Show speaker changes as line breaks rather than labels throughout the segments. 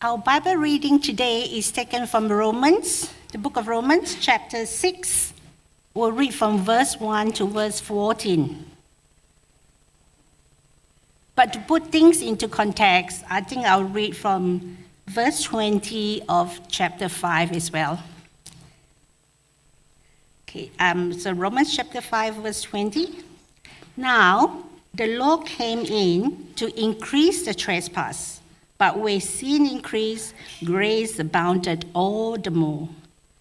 Our Bible reading today is taken from Romans, the book of Romans, chapter 6. We'll read from verse 1 to verse 14. But to put things into context, I think I'll read from verse 20 of chapter 5 as well. Okay, um, so Romans chapter 5, verse 20. Now, the law came in to increase the trespass, but where sin increased, grace abounded all the more,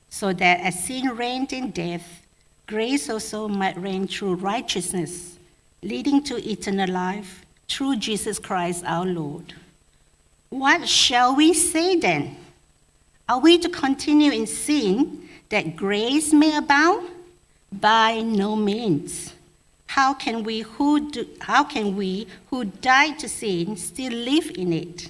so that as sin reigned in death, grace also might reign through righteousness, leading to eternal life through Jesus Christ our Lord. What shall we say then? Are we to continue in sin that grace may abound? By no means. How can we who do, how can we who died to sin still live in it?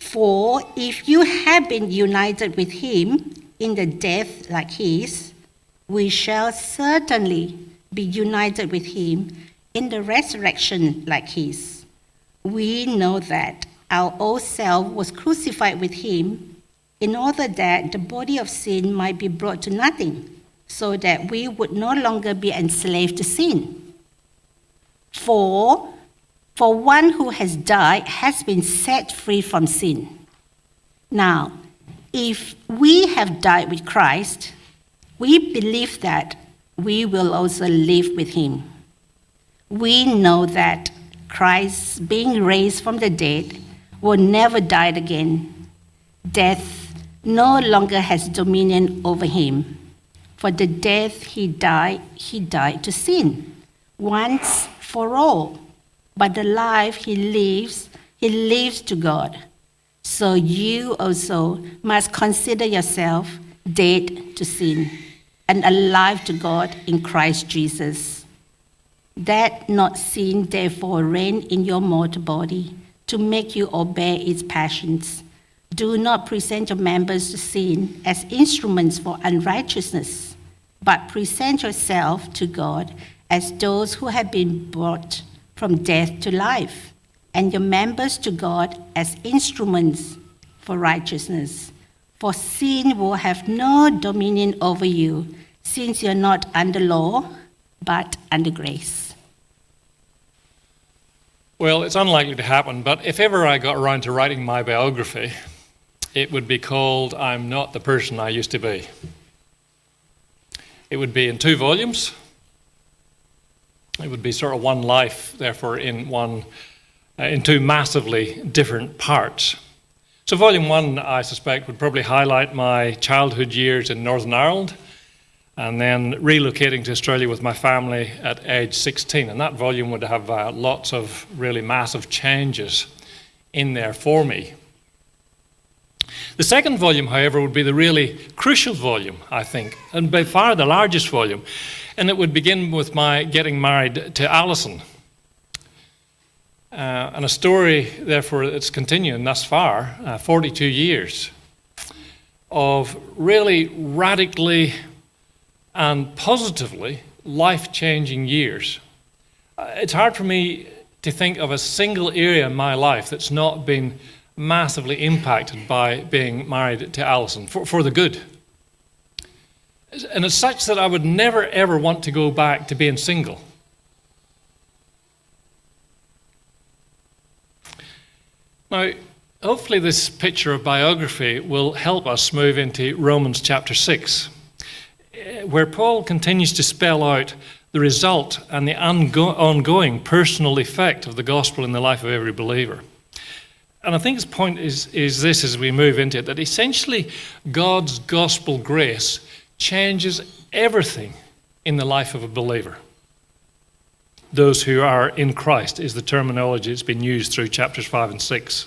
For if you have been united with him in the death like his, we shall certainly be united with him in the resurrection like his. We know that our old self was crucified with him in order that the body of sin might be brought to nothing, so that we would no longer be enslaved to sin. For for one who has died has been set free from sin. Now, if we have died with Christ, we believe that we will also live with him. We know that Christ, being raised from the dead, will never die again. Death no longer has dominion over him. For the death he died, he died to sin, once for all but the life he lives, he lives to God. So you also must consider yourself dead to sin and alive to God in Christ Jesus. That not sin therefore reign in your mortal body to make you obey its passions. Do not present your members to sin as instruments for unrighteousness, but present yourself to God as those who have been brought from death to life, and your members to God as instruments for righteousness. For sin will have no dominion over you, since you're not under law, but under grace.
Well, it's unlikely to happen, but if ever I got around to writing my biography, it would be called I'm Not the Person I Used to Be. It would be in two volumes, it would be sort of one life, therefore, in one, uh, in two massively different parts. So, volume one, I suspect, would probably highlight my childhood years in Northern Ireland and then relocating to Australia with my family at age 16. And that volume would have uh, lots of really massive changes in there for me. The second volume, however, would be the really crucial volume, I think, and by far the largest volume. And it would begin with my getting married to Alison. Uh, and a story, therefore, that's continuing thus far uh, 42 years of really radically and positively life changing years. Uh, it's hard for me to think of a single area in my life that's not been massively impacted by being married to Alison for, for the good. And it's such that I would never ever want to go back to being single. Now, hopefully, this picture of biography will help us move into Romans chapter 6, where Paul continues to spell out the result and the ongoing personal effect of the gospel in the life of every believer. And I think his point is, is this as we move into it that essentially God's gospel grace changes everything in the life of a believer. Those who are in Christ is the terminology that's been used through chapters 5 and 6.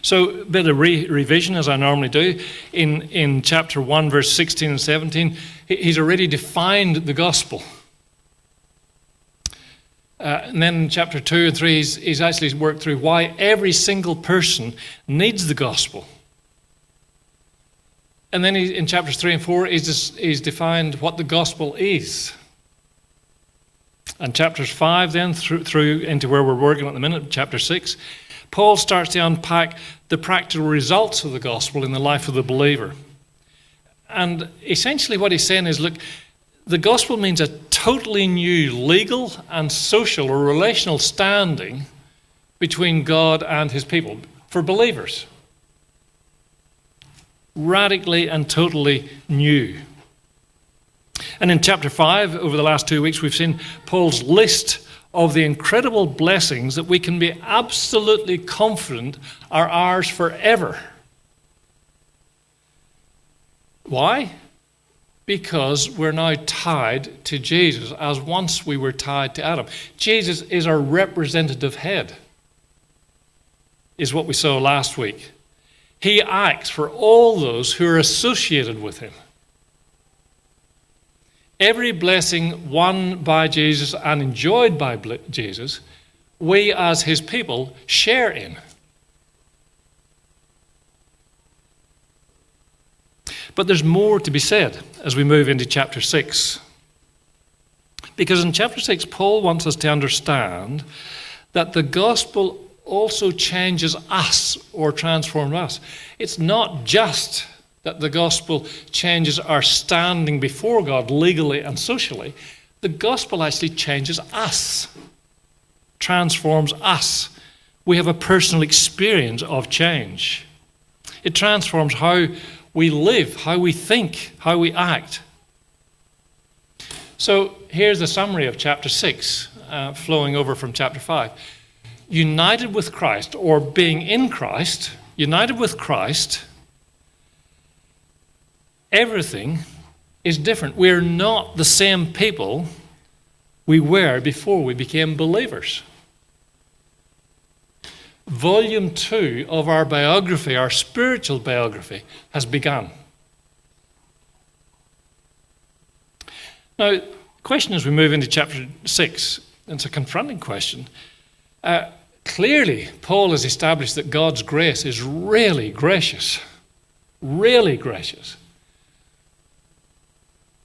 So, a bit of re- revision as I normally do. In, in chapter 1, verse 16 and 17, he's already defined the gospel. Uh, and then in chapter 2 and 3, he's, he's actually worked through why every single person needs the gospel. And then he, in chapters 3 and 4, he's, he's defined what the gospel is. And chapters 5, then, through, through into where we're working at the minute, chapter 6, Paul starts to unpack the practical results of the gospel in the life of the believer. And essentially, what he's saying is look, the gospel means a totally new legal and social or relational standing between God and his people for believers. Radically and totally new. And in chapter 5, over the last two weeks, we've seen Paul's list of the incredible blessings that we can be absolutely confident are ours forever. Why? because we're now tied to Jesus as once we were tied to Adam. Jesus is our representative head, is what we saw last week. He acts for all those who are associated with him. Every blessing won by Jesus and enjoyed by Jesus, we as his people share in. But there's more to be said as we move into chapter 6. Because in chapter 6, Paul wants us to understand that the gospel also changes us or transforms us. It's not just that the gospel changes our standing before God legally and socially, the gospel actually changes us, transforms us. We have a personal experience of change. It transforms how we live, how we think, how we act. So here's a summary of chapter 6, uh, flowing over from chapter 5. United with Christ, or being in Christ, united with Christ, everything is different. We're not the same people we were before we became believers volume two of our biography, our spiritual biography, has begun. Now, the question as we move into chapter six, it's a confronting question. Uh, clearly, Paul has established that God's grace is really gracious, really gracious.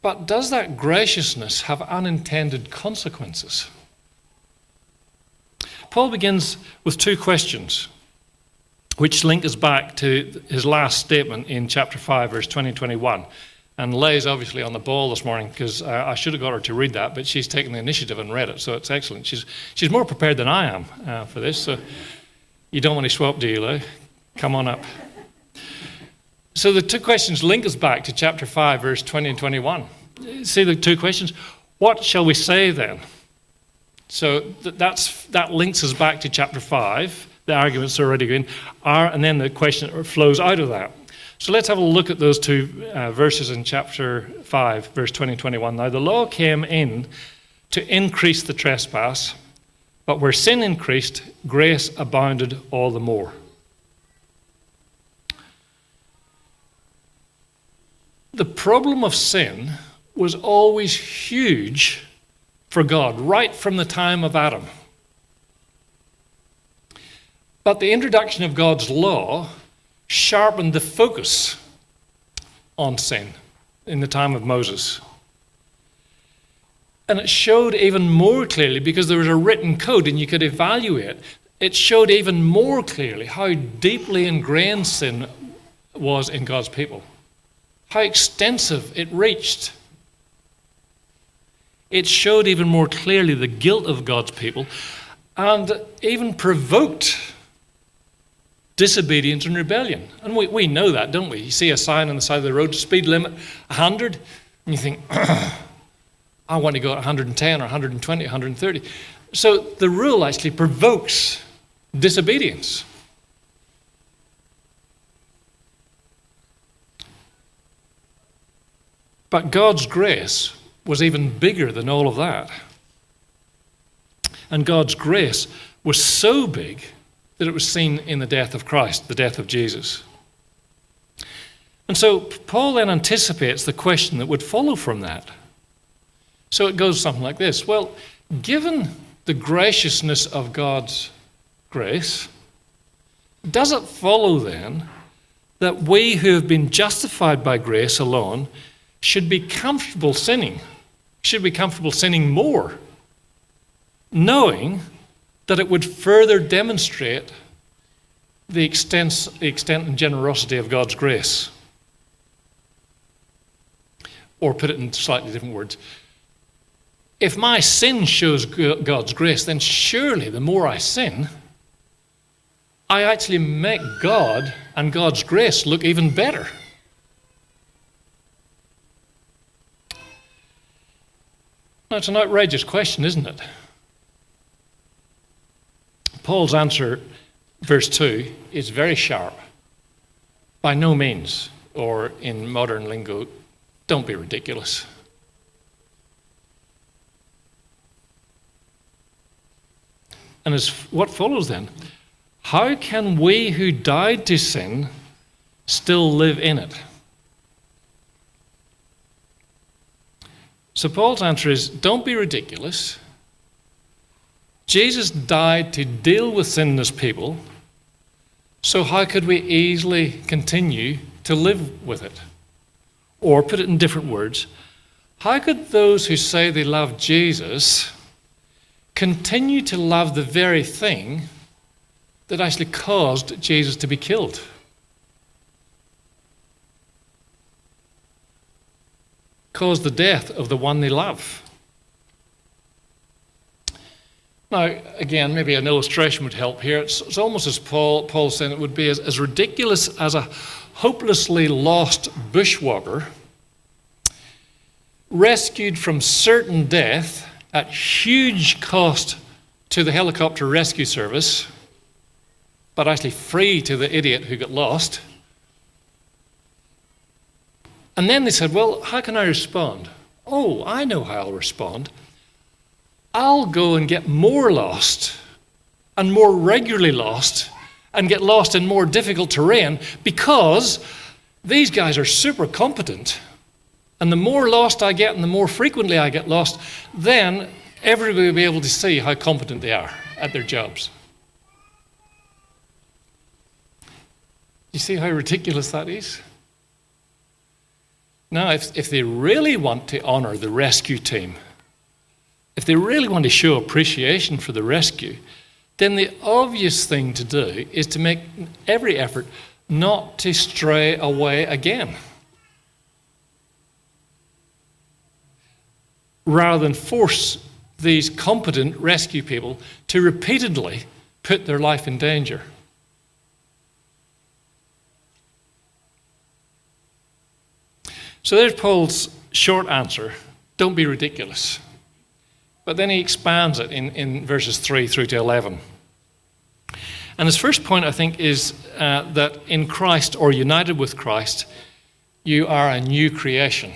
But does that graciousness have unintended consequences? Paul begins with two questions, which link us back to his last statement in chapter 5, verse 20 21. And Lay's obviously on the ball this morning because uh, I should have got her to read that, but she's taken the initiative and read it, so it's excellent. She's, she's more prepared than I am uh, for this, so you don't want to swap, do you, Lay? Come on up. So the two questions link us back to chapter 5, verse 20 and 21. See the two questions? What shall we say then? So that's, that links us back to chapter 5. The arguments already going, are, and then the question flows out of that. So let's have a look at those two uh, verses in chapter 5, verse 20 and 21. Now, the law came in to increase the trespass, but where sin increased, grace abounded all the more. The problem of sin was always huge for God right from the time of Adam. But the introduction of God's law sharpened the focus on sin in the time of Moses. And it showed even more clearly because there was a written code and you could evaluate. It showed even more clearly how deeply ingrained sin was in God's people, how extensive it reached it showed even more clearly the guilt of God's people and even provoked disobedience and rebellion. And we, we know that, don't we? You see a sign on the side of the road, speed limit 100, and you think, I want to go at 110 or 120, 130. So the rule actually provokes disobedience. But God's grace was even bigger than all of that. And God's grace was so big that it was seen in the death of Christ, the death of Jesus. And so Paul then anticipates the question that would follow from that. So it goes something like this Well, given the graciousness of God's grace, does it follow then that we who have been justified by grace alone should be comfortable sinning? Should be comfortable sinning more, knowing that it would further demonstrate the extent, extent and generosity of God's grace? Or put it in slightly different words, if my sin shows God's grace, then surely the more I sin, I actually make God and God's grace look even better. That's an outrageous question, isn't it? Paul's answer, verse 2, is very sharp. By no means, or in modern lingo, don't be ridiculous. And as what follows then? How can we who died to sin still live in it? So Paul's answer is don't be ridiculous. Jesus died to deal with sinless people, so how could we easily continue to live with it? Or put it in different words, how could those who say they love Jesus continue to love the very thing that actually caused Jesus to be killed. Caused the death of the one they love. Now, again, maybe an illustration would help here. It's, it's almost as Paul, Paul said it would be as, as ridiculous as a hopelessly lost bushwalker rescued from certain death at huge cost to the helicopter rescue service, but actually free to the idiot who got lost. And then they said, Well, how can I respond? Oh, I know how I'll respond. I'll go and get more lost and more regularly lost and get lost in more difficult terrain because these guys are super competent and the more lost I get and the more frequently I get lost, then everybody will be able to see how competent they are at their jobs. You see how ridiculous that is? Now, if, if they really want to honour the rescue team, if they really want to show appreciation for the rescue, then the obvious thing to do is to make every effort not to stray away again. rather than force these competent rescue people to repeatedly put their life in danger. So there's Paul's short answer don't be ridiculous. But then he expands it in, in verses 3 through to 11. And his first point, I think, is uh, that in Christ or united with Christ, you are a new creation.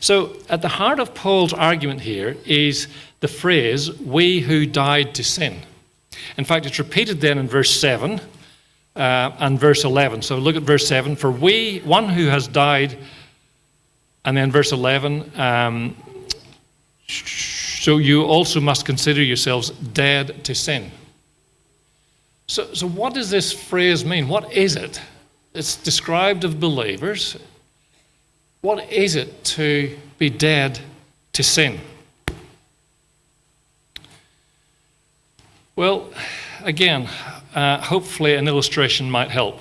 So, at the heart of Paul's argument here is the phrase, we who died to sin. In fact, it's repeated then in verse 7 uh, and verse 11. So, look at verse 7 For we, one who has died, and then verse 11, um, so you also must consider yourselves dead to sin. So, so, what does this phrase mean? What is it? It's described of believers. What is it to be dead to sin? Well, again, uh, hopefully an illustration might help.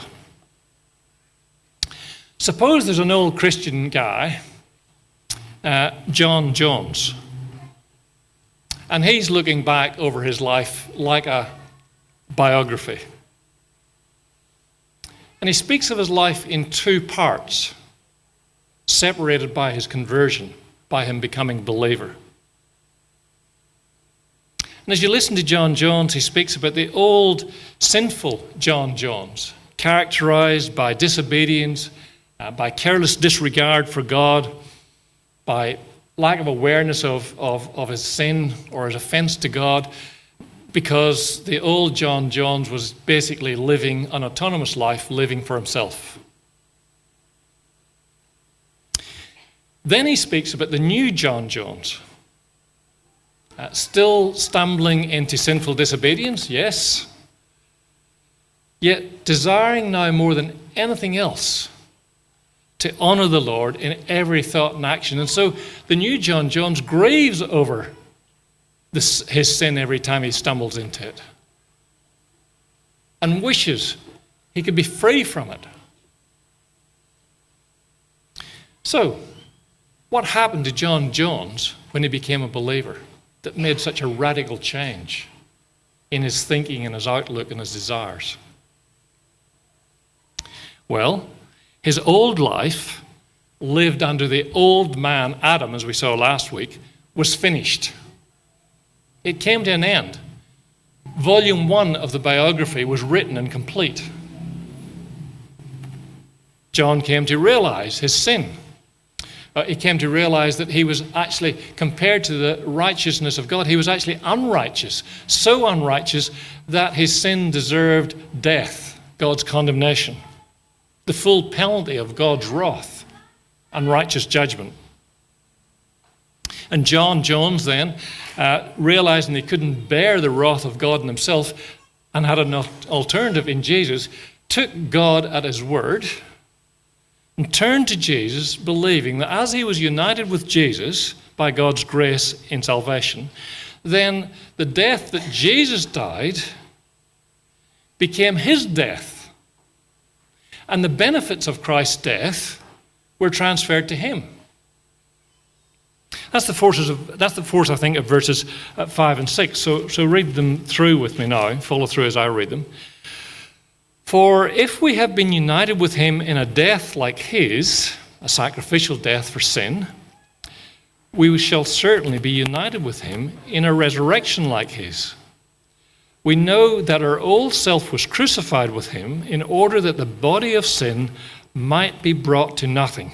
Suppose there's an old Christian guy, uh, John Jones, and he's looking back over his life like a biography. And he speaks of his life in two parts separated by his conversion, by him becoming believer. And as you listen to John Jones, he speaks about the old sinful John Jones, characterized by disobedience, uh, by careless disregard for God, by lack of awareness of, of, of his sin or his offense to God, because the old John Jones was basically living an autonomous life, living for himself. Then he speaks about the new John Jones. Uh, still stumbling into sinful disobedience, yes. Yet desiring now more than anything else to honour the Lord in every thought and action. And so the new John Jones grieves over this, his sin every time he stumbles into it and wishes he could be free from it. So, what happened to John Jones when he became a believer that made such a radical change in his thinking and his outlook and his desires? Well, his old life, lived under the old man Adam, as we saw last week, was finished. It came to an end. Volume one of the biography was written and complete. John came to realize his sin uh, he came to realize that he was actually, compared to the righteousness of God, he was actually unrighteous. So unrighteous that his sin deserved death, God's condemnation, the full penalty of God's wrath and righteous judgment. And John Jones then, uh, realizing he couldn't bear the wrath of God in himself and had an alternative in Jesus, took God at his word and turned to Jesus, believing that as he was united with Jesus by God's grace in salvation, then the death that Jesus died became his death. And the benefits of Christ's death were transferred to him. That's the forces of that's the force I think of verses uh, five and six. So so read them through with me now. Follow through as I read them. For if we have been united with him in a death like his, a sacrificial death for sin, we shall certainly be united with him in a resurrection like his. We know that our old self was crucified with him in order that the body of sin might be brought to nothing,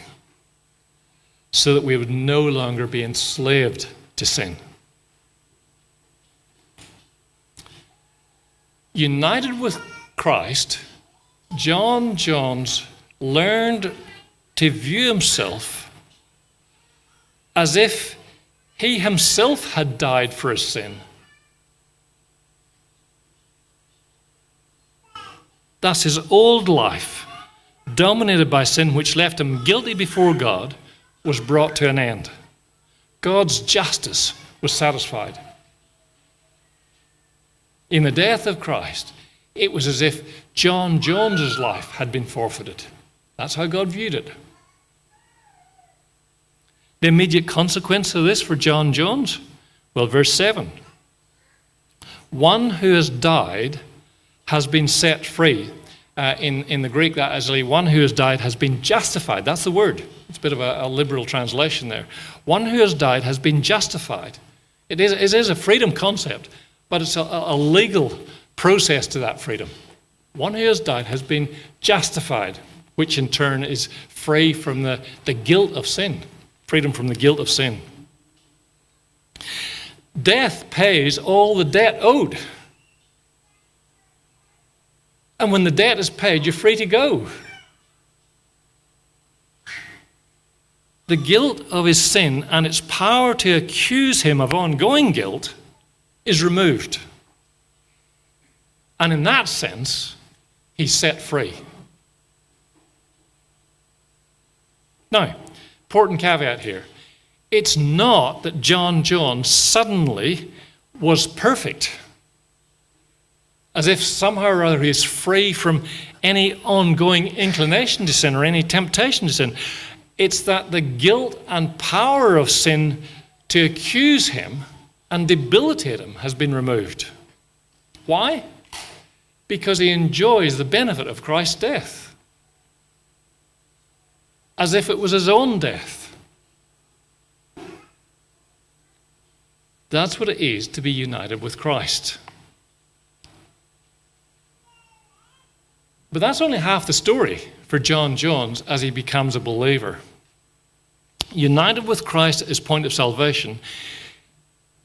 so that we would no longer be enslaved to sin. United with Christ, John Jones learned to view himself as if he himself had died for his sin. Thus, his old life, dominated by sin which left him guilty before God, was brought to an end. God's justice was satisfied. In the death of Christ, it was as if John Jones's life had been forfeited. That's how God viewed it. The immediate consequence of this for John Jones? Well, verse 7 One who has died has been set free. Uh, in, in the Greek, that actually, one who has died has been justified. That's the word. It's a bit of a, a liberal translation there. One who has died has been justified. It is, it is a freedom concept, but it's a, a legal process to that freedom. One who has died has been justified, which in turn is free from the, the guilt of sin, freedom from the guilt of sin. Death pays all the debt owed. And when the debt is paid, you're free to go. The guilt of his sin and its power to accuse him of ongoing guilt is removed. And in that sense, he's set free. Now, important caveat here. It's not that John John suddenly was perfect, as if somehow or other he is free from any ongoing inclination to sin or any temptation to sin. It's that the guilt and power of sin to accuse him and debilitate him has been removed. Why? because he enjoys the benefit of Christ's death as if it was his own death. That's what it is to be united with Christ. But that's only half the story for John Jones as he becomes a believer. United with Christ at his point of salvation,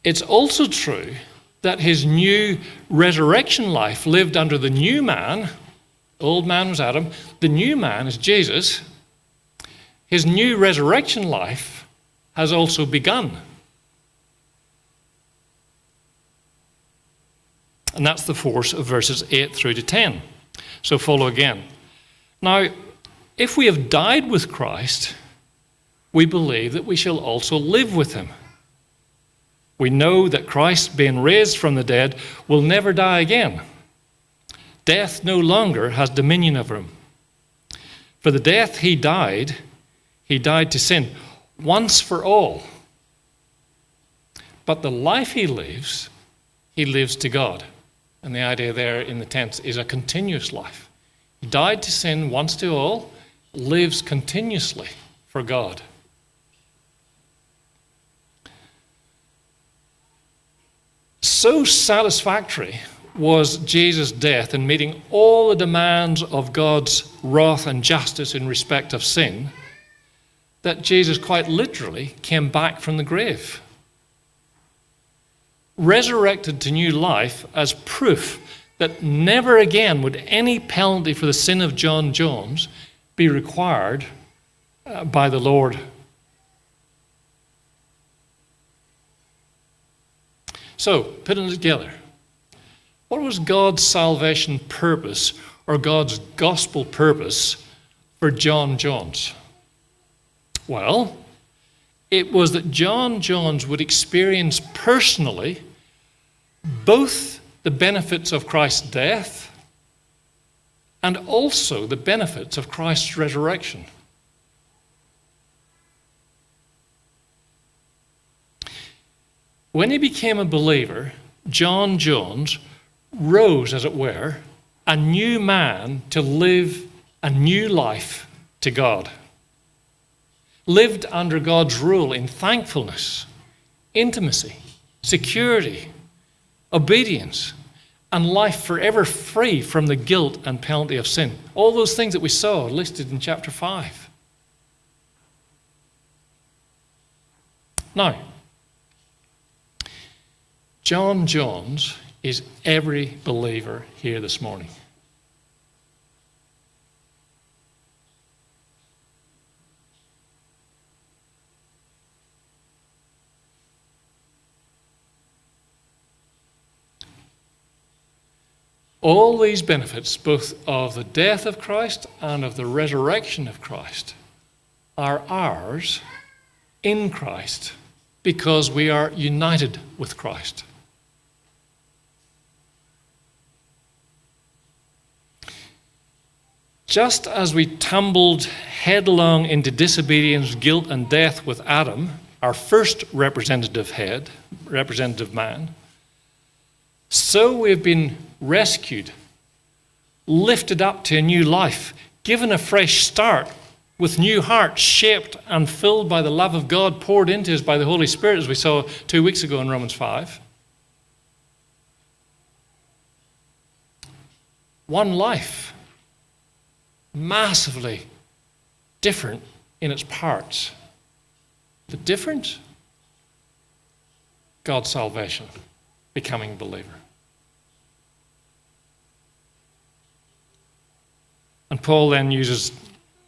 it's also true that his new resurrection life lived under the new man. Old man was Adam, the new man is Jesus. His new resurrection life has also begun. And that's the force of verses 8 through to 10. So follow again. Now, if we have died with Christ, we believe that we shall also live with him. We know that Christ, being raised from the dead, will never die again. Death no longer has dominion over him. For the death he died, he died to sin once for all. But the life he lives, he lives to God. And the idea there in the tense is a continuous life. He died to sin once to all, lives continuously for God. So satisfactory was Jesus' death in meeting all the demands of God's wrath and justice in respect of sin that Jesus quite literally came back from the grave resurrected to new life as proof that never again would any penalty for the sin of John Jones be required uh, by the Lord. So, putting it together, what was God's salvation purpose or God's gospel purpose for John Jones? Well, it was that John Jones would experience personally both the benefits of Christ's death and also the benefits of Christ's resurrection. When he became a believer, John Jones rose, as it were, a new man to live a new life to God. Lived under God's rule in thankfulness, intimacy, security, obedience, and life forever free from the guilt and penalty of sin. All those things that we saw listed in chapter 5. Now, John Jones is every believer here this morning. All these benefits, both of the death of Christ and of the resurrection of Christ, are ours in Christ because we are united with Christ. Just as we tumbled headlong into disobedience, guilt, and death with Adam, our first representative head, representative man, so we have been rescued, lifted up to a new life, given a fresh start with new hearts shaped and filled by the love of God poured into us by the Holy Spirit, as we saw two weeks ago in Romans 5. One life, massively different in its parts. The difference? God's salvation, becoming a believer. And Paul then uses,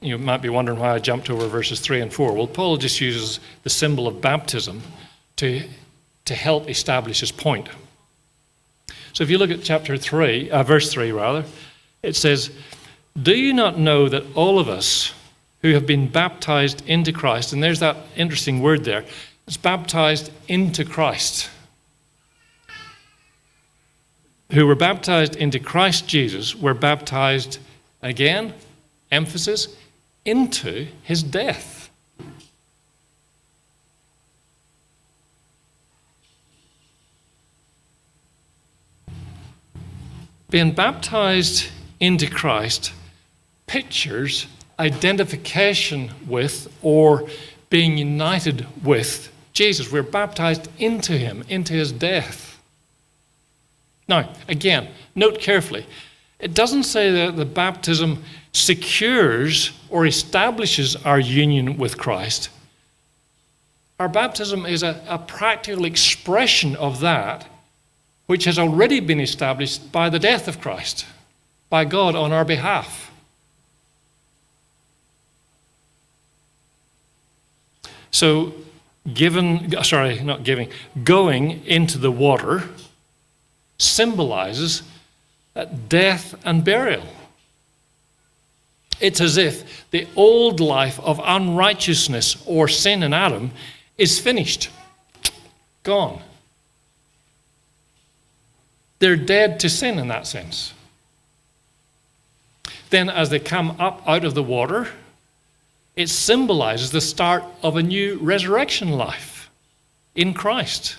you might be wondering why I jumped over verses 3 and 4. Well, Paul just uses the symbol of baptism to, to help establish his point. So if you look at chapter 3, uh, verse 3 rather, it says, Do you not know that all of us who have been baptized into Christ, and there's that interesting word there, it's baptized into Christ, who were baptized into Christ Jesus, were baptized Again, emphasis into his death. Being baptized into Christ pictures identification with or being united with Jesus. We're baptized into him, into his death. Now, again, note carefully it doesn't say that the baptism secures or establishes our union with Christ. Our baptism is a, a practical expression of that which has already been established by the death of Christ, by God on our behalf. So, given, sorry, not giving, going into the water symbolizes death and burial. It's as if the old life of unrighteousness or sin in Adam is finished, gone. They're dead to sin in that sense. Then, as they come up out of the water, it symbolizes the start of a new resurrection life in Christ.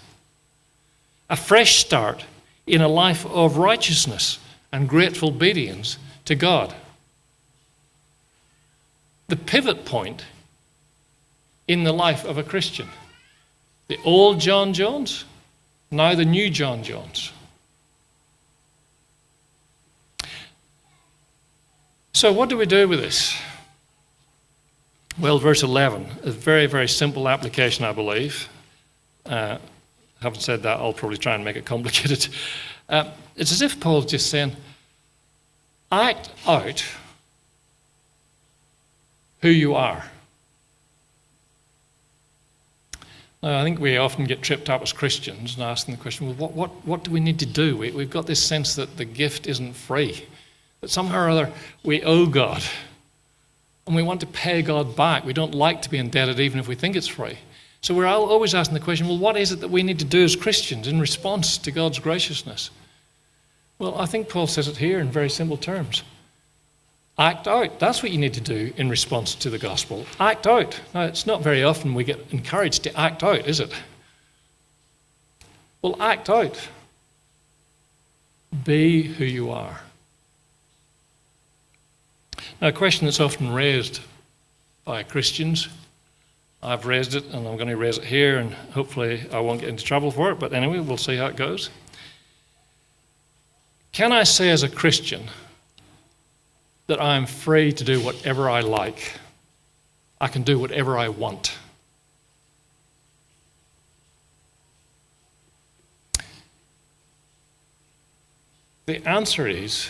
A fresh start in a life of righteousness and grateful obedience to God. The pivot point in the life of a Christian. The old John Jones, now the new John Jones. So, what do we do with this? Well, verse 11, a very, very simple application, I believe. Uh, having said that, I'll probably try and make it complicated. Uh, it's as if Paul's just saying, act out who you are. Now, I think we often get tripped up as Christians and asking the question, well, what, what, what do we need to do? We, we've got this sense that the gift isn't free, that somehow or other we owe God and we want to pay God back. We don't like to be indebted even if we think it's free. So we're always asking the question well, what is it that we need to do as Christians in response to God's graciousness? Well, I think Paul says it here in very simple terms. Act out. That's what you need to do in response to the gospel. Act out. Now, it's not very often we get encouraged to act out, is it? Well, act out. Be who you are. Now, a question that's often raised by Christians, I've raised it and I'm going to raise it here, and hopefully I won't get into trouble for it, but anyway, we'll see how it goes. Can I say as a Christian that I am free to do whatever I like? I can do whatever I want. The answer is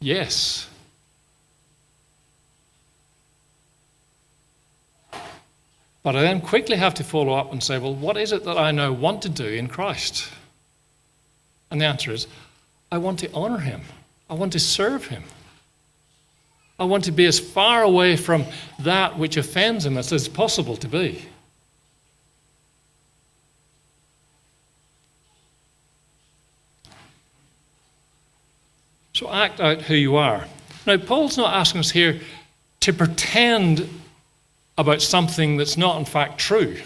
Yes. But I then quickly have to follow up and say, well, what is it that I now want to do in Christ? And the answer is, I want to honor him. I want to serve him. I want to be as far away from that which offends him as is possible to be. So act out who you are. Now, Paul's not asking us here to pretend about something that's not, in fact, true.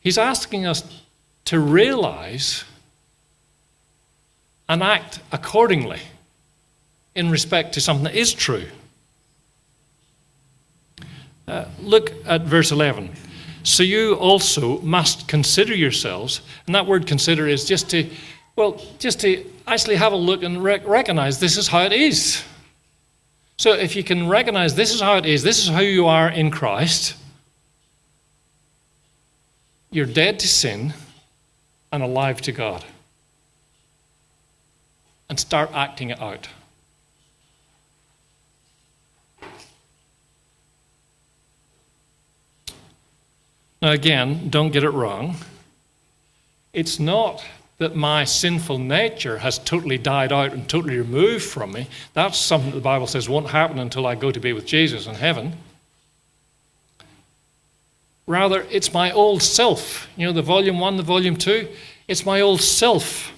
He's asking us to realize and act accordingly in respect to something that is true. Uh, look at verse 11. So you also must consider yourselves. And that word consider is just to, well, just to actually have a look and rec- recognize this is how it is. So if you can recognize this is how it is, this is how you are in Christ, you're dead to sin and alive to God. And start acting it out. Now, again, don't get it wrong. It's not that my sinful nature has totally died out and totally removed from me. That's something that the Bible says won't happen until I go to be with Jesus in heaven. Rather, it's my old self. You know, the volume one, the volume two, it's my old self,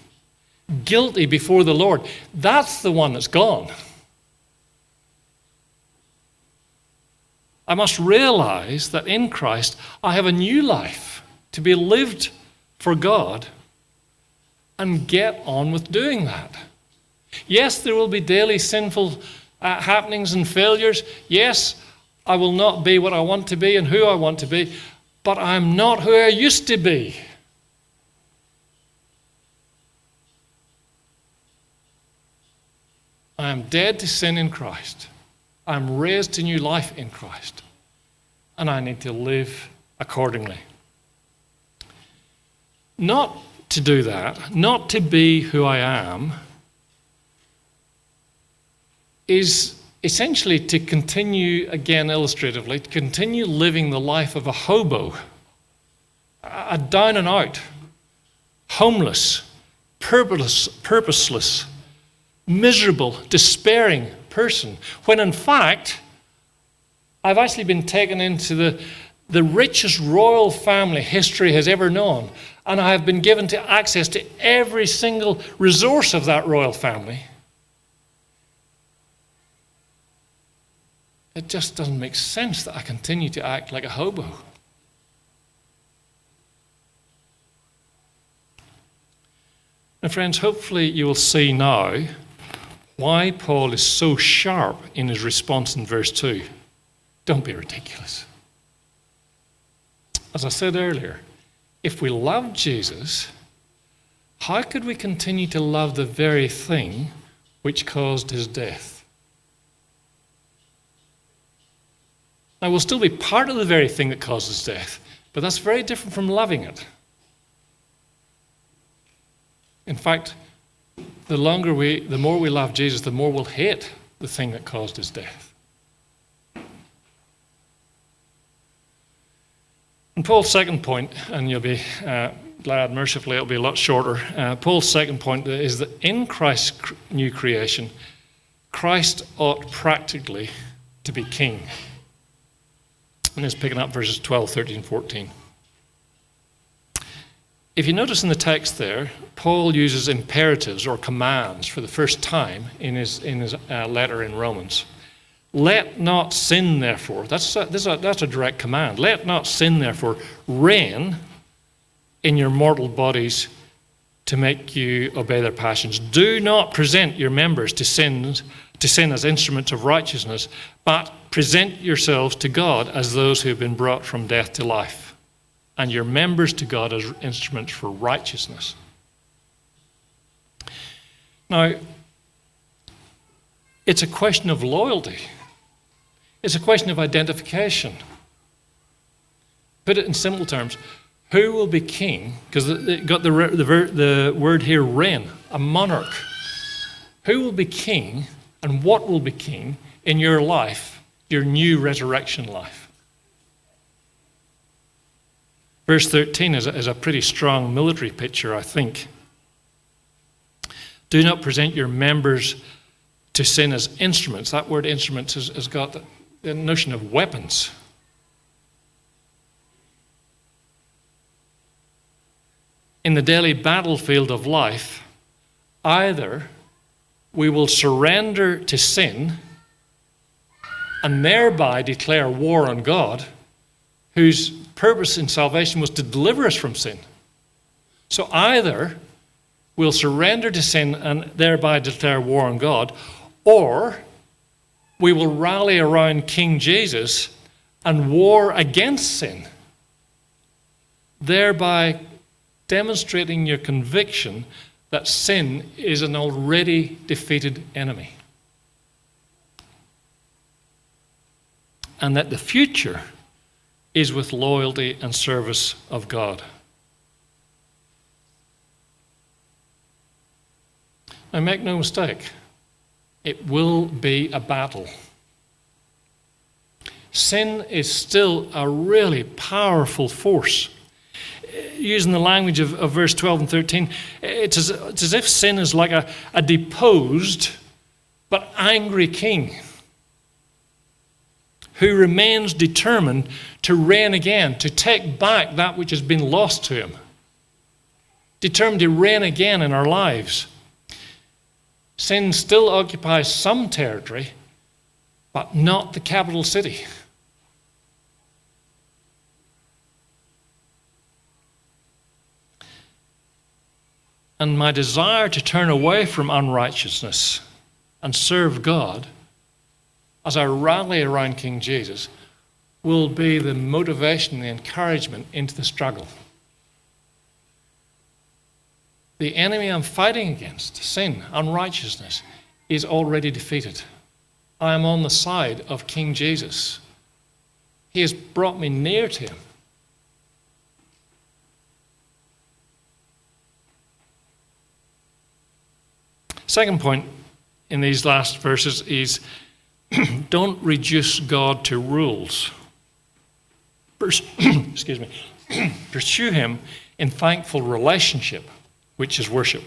guilty before the Lord. That's the one that's gone. I must realize that in Christ I have a new life to be lived for God and get on with doing that. Yes, there will be daily sinful uh, happenings and failures. Yes, I will not be what I want to be and who I want to be, but I'm not who I used to be. I am dead to sin in Christ. I'm raised to new life in Christ. And I need to live accordingly. Not to do that, not to be who I am, is essentially to continue, again illustratively, to continue living the life of a hobo, a down and out, homeless, purposeless, purposeless miserable, despairing person, when in fact, I've actually been taken into the, the richest royal family history has ever known, and I have been given to access to every single resource of that royal family. It just doesn't make sense that I continue to act like a hobo. Now, friends, hopefully you will see now why Paul is so sharp in his response in verse 2. Don't be ridiculous. As I said earlier, if we love Jesus, how could we continue to love the very thing which caused his death? Now, we'll still be part of the very thing that causes death, but that's very different from loving it. In fact, the longer we, the more we love Jesus, the more we'll hate the thing that caused his death. And Paul's second point, and you'll be uh, glad, mercifully, it'll be a lot shorter. Uh, Paul's second point is that in Christ's new creation, Christ ought practically to be king. And it's picking up verses 12, 13, 14. If you notice in the text there, Paul uses imperatives or commands for the first time in his, in his uh, letter in Romans. Let not sin, therefore. That's a, a, that's a direct command. Let not sin, therefore, reign in your mortal bodies to make you obey their passions. Do not present your members to sins to sin as instruments of righteousness, but present yourselves to God as those who have been brought from death to life, and your members to God as instruments for righteousness. Now, it's a question of loyalty. It's a question of identification. Put it in simple terms who will be king? Because it got the, the, the word here, reign, a monarch. Who will be king and what will be king in your life, your new resurrection life. Verse 13 is a, is a pretty strong military picture, I think. Do not present your members to sin as instruments. That word instruments has, has got the, notion of weapons. In the daily battlefield of life, either we will surrender to sin and thereby declare war on God, whose purpose in salvation was to deliver us from sin. So either we'll surrender to sin and thereby declare war on God, or we will rally around King Jesus and war against sin, thereby demonstrating your conviction that sin is an already defeated enemy. And that the future is with loyalty and service of God. Now, make no mistake, it will be a battle. Sin is still a really powerful force using the language of, of verse 12 and 13, it's as, it's as if sin is like a, a deposed but angry king who remains determined to reign again, to take back that which has been lost to him. Determined to reign again in our lives. Sin still occupies some territory, but not the capital city. and my desire to turn away from unrighteousness and serve God as I rally around King Jesus will be the motivation, the encouragement into the struggle. The enemy I'm fighting against, sin, unrighteousness, is already defeated. I am on the side of King Jesus. He has brought me near to him. Second point in these last verses is don't reduce God to rules. Pers- excuse me. Pursue him in thankful relationship which is worship.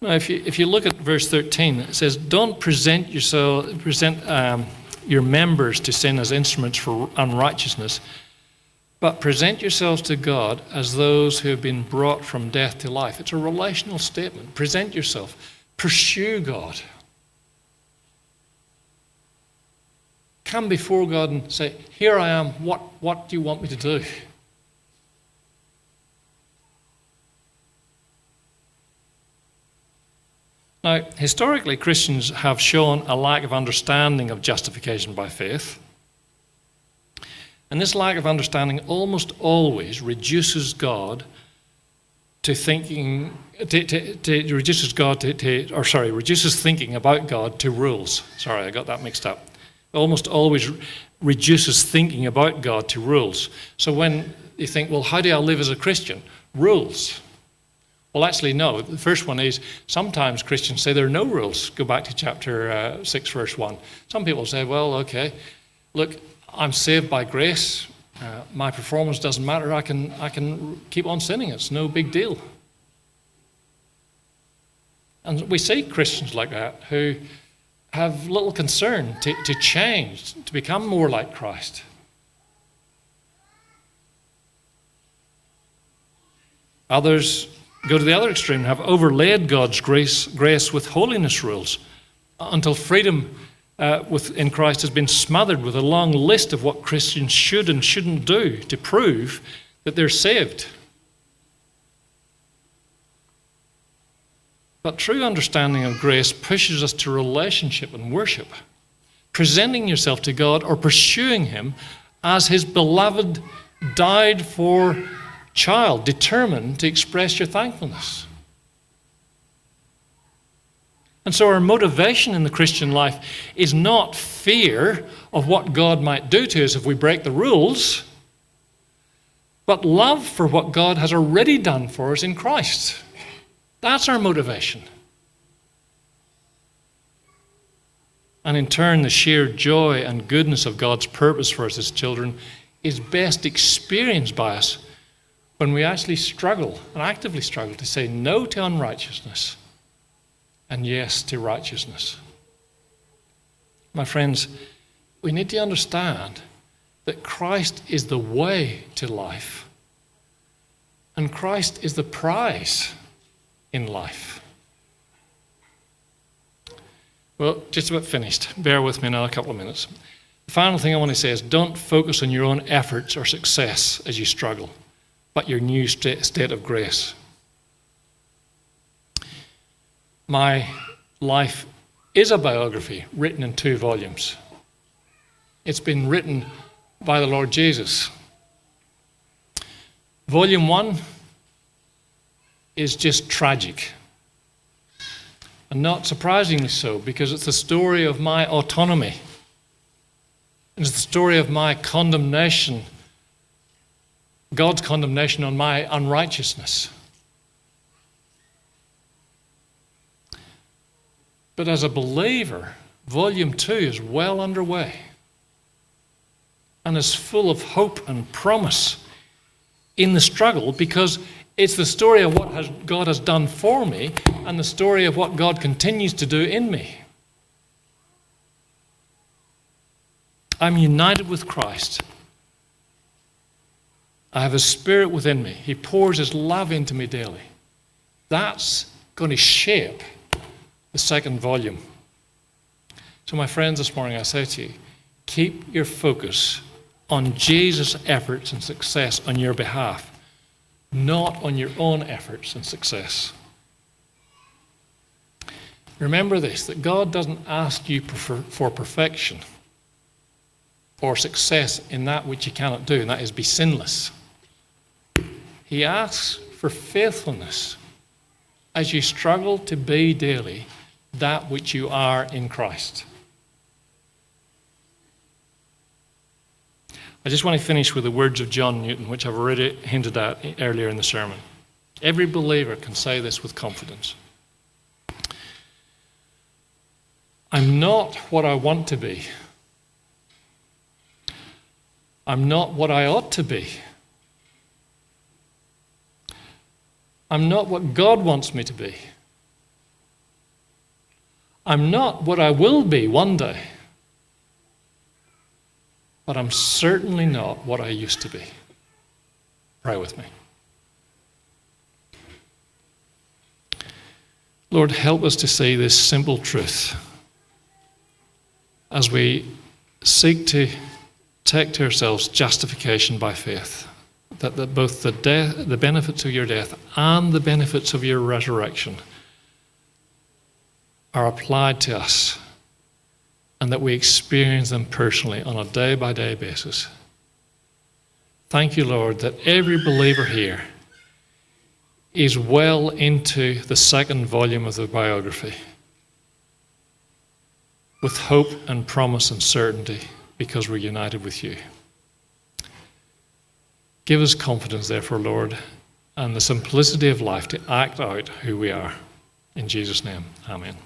Now, if you, if you look at verse 13, it says, Don't present yourself, present um, your members to sin as instruments for unrighteousness, but present yourselves to God as those who have been brought from death to life. It's a relational statement. Present yourself, pursue God. Come before God and say, Here I am, what, what do you want me to do? Now, historically, Christians have shown a lack of understanding of justification by faith. And this lack of understanding almost always reduces God to thinking, to, to, to reduces God to, to, or sorry, reduces thinking about God to rules. Sorry, I got that mixed up. Almost always reduces thinking about God to rules. So when you think, well, how do I live as a Christian? Rules. Well, actually, no. The first one is sometimes Christians say there are no rules. Go back to chapter uh, 6, verse 1. Some people say, well, okay, look, I'm saved by grace. Uh, my performance doesn't matter. I can, I can keep on sinning. It's no big deal. And we see Christians like that who have little concern to, to change, to become more like Christ. Others go to the other extreme and have overlaid God's grace, grace with holiness rules until freedom uh, with, in Christ has been smothered with a long list of what Christians should and shouldn't do to prove that they're saved. But true understanding of grace pushes us to relationship and worship, presenting yourself to God or pursuing Him as His beloved, died for child, determined to express your thankfulness. And so, our motivation in the Christian life is not fear of what God might do to us if we break the rules, but love for what God has already done for us in Christ. That's our motivation. And in turn, the sheer joy and goodness of God's purpose for us as children is best experienced by us when we actually struggle and actively struggle to say no to unrighteousness and yes to righteousness. My friends, we need to understand that Christ is the way to life, and Christ is the prize in life. Well, just about finished. Bear with me another couple of minutes. The final thing I want to say is don't focus on your own efforts or success as you struggle, but your new state of grace. My life is a biography written in two volumes. It's been written by the Lord Jesus. Volume one is just tragic. And not surprisingly so, because it's the story of my autonomy. It's the story of my condemnation, God's condemnation on my unrighteousness. But as a believer, volume two is well underway and is full of hope and promise in the struggle because it's the story of what has, God has done for me and the story of what God continues to do in me. I'm united with Christ. I have a spirit within me. He pours his love into me daily. That's going to shape the second volume. So, my friends, this morning I say to you keep your focus on Jesus' efforts and success on your behalf, not on your own efforts and success. Remember this that God doesn't ask you for perfection or success in that which you cannot do, and that is be sinless. He asks for faithfulness as you struggle to be daily that which you are in Christ. I just want to finish with the words of John Newton, which I've already hinted at earlier in the sermon. Every believer can say this with confidence I'm not what I want to be, I'm not what I ought to be. I'm not what God wants me to be. I'm not what I will be one day. But I'm certainly not what I used to be. Pray with me. Lord, help us to see this simple truth as we seek to take to ourselves justification by faith. That, both the, the benefits of your death and the benefits of your resurrection are applied to us and that we experience them personally on a day by day basis. Thank you, Lord, that every believer here is well into the second volume of the biography with hope and promise and certainty because we're united with you. Give us confidence, therefore, Lord, and the simplicity of life to act out who we are. In Jesus' name, amen.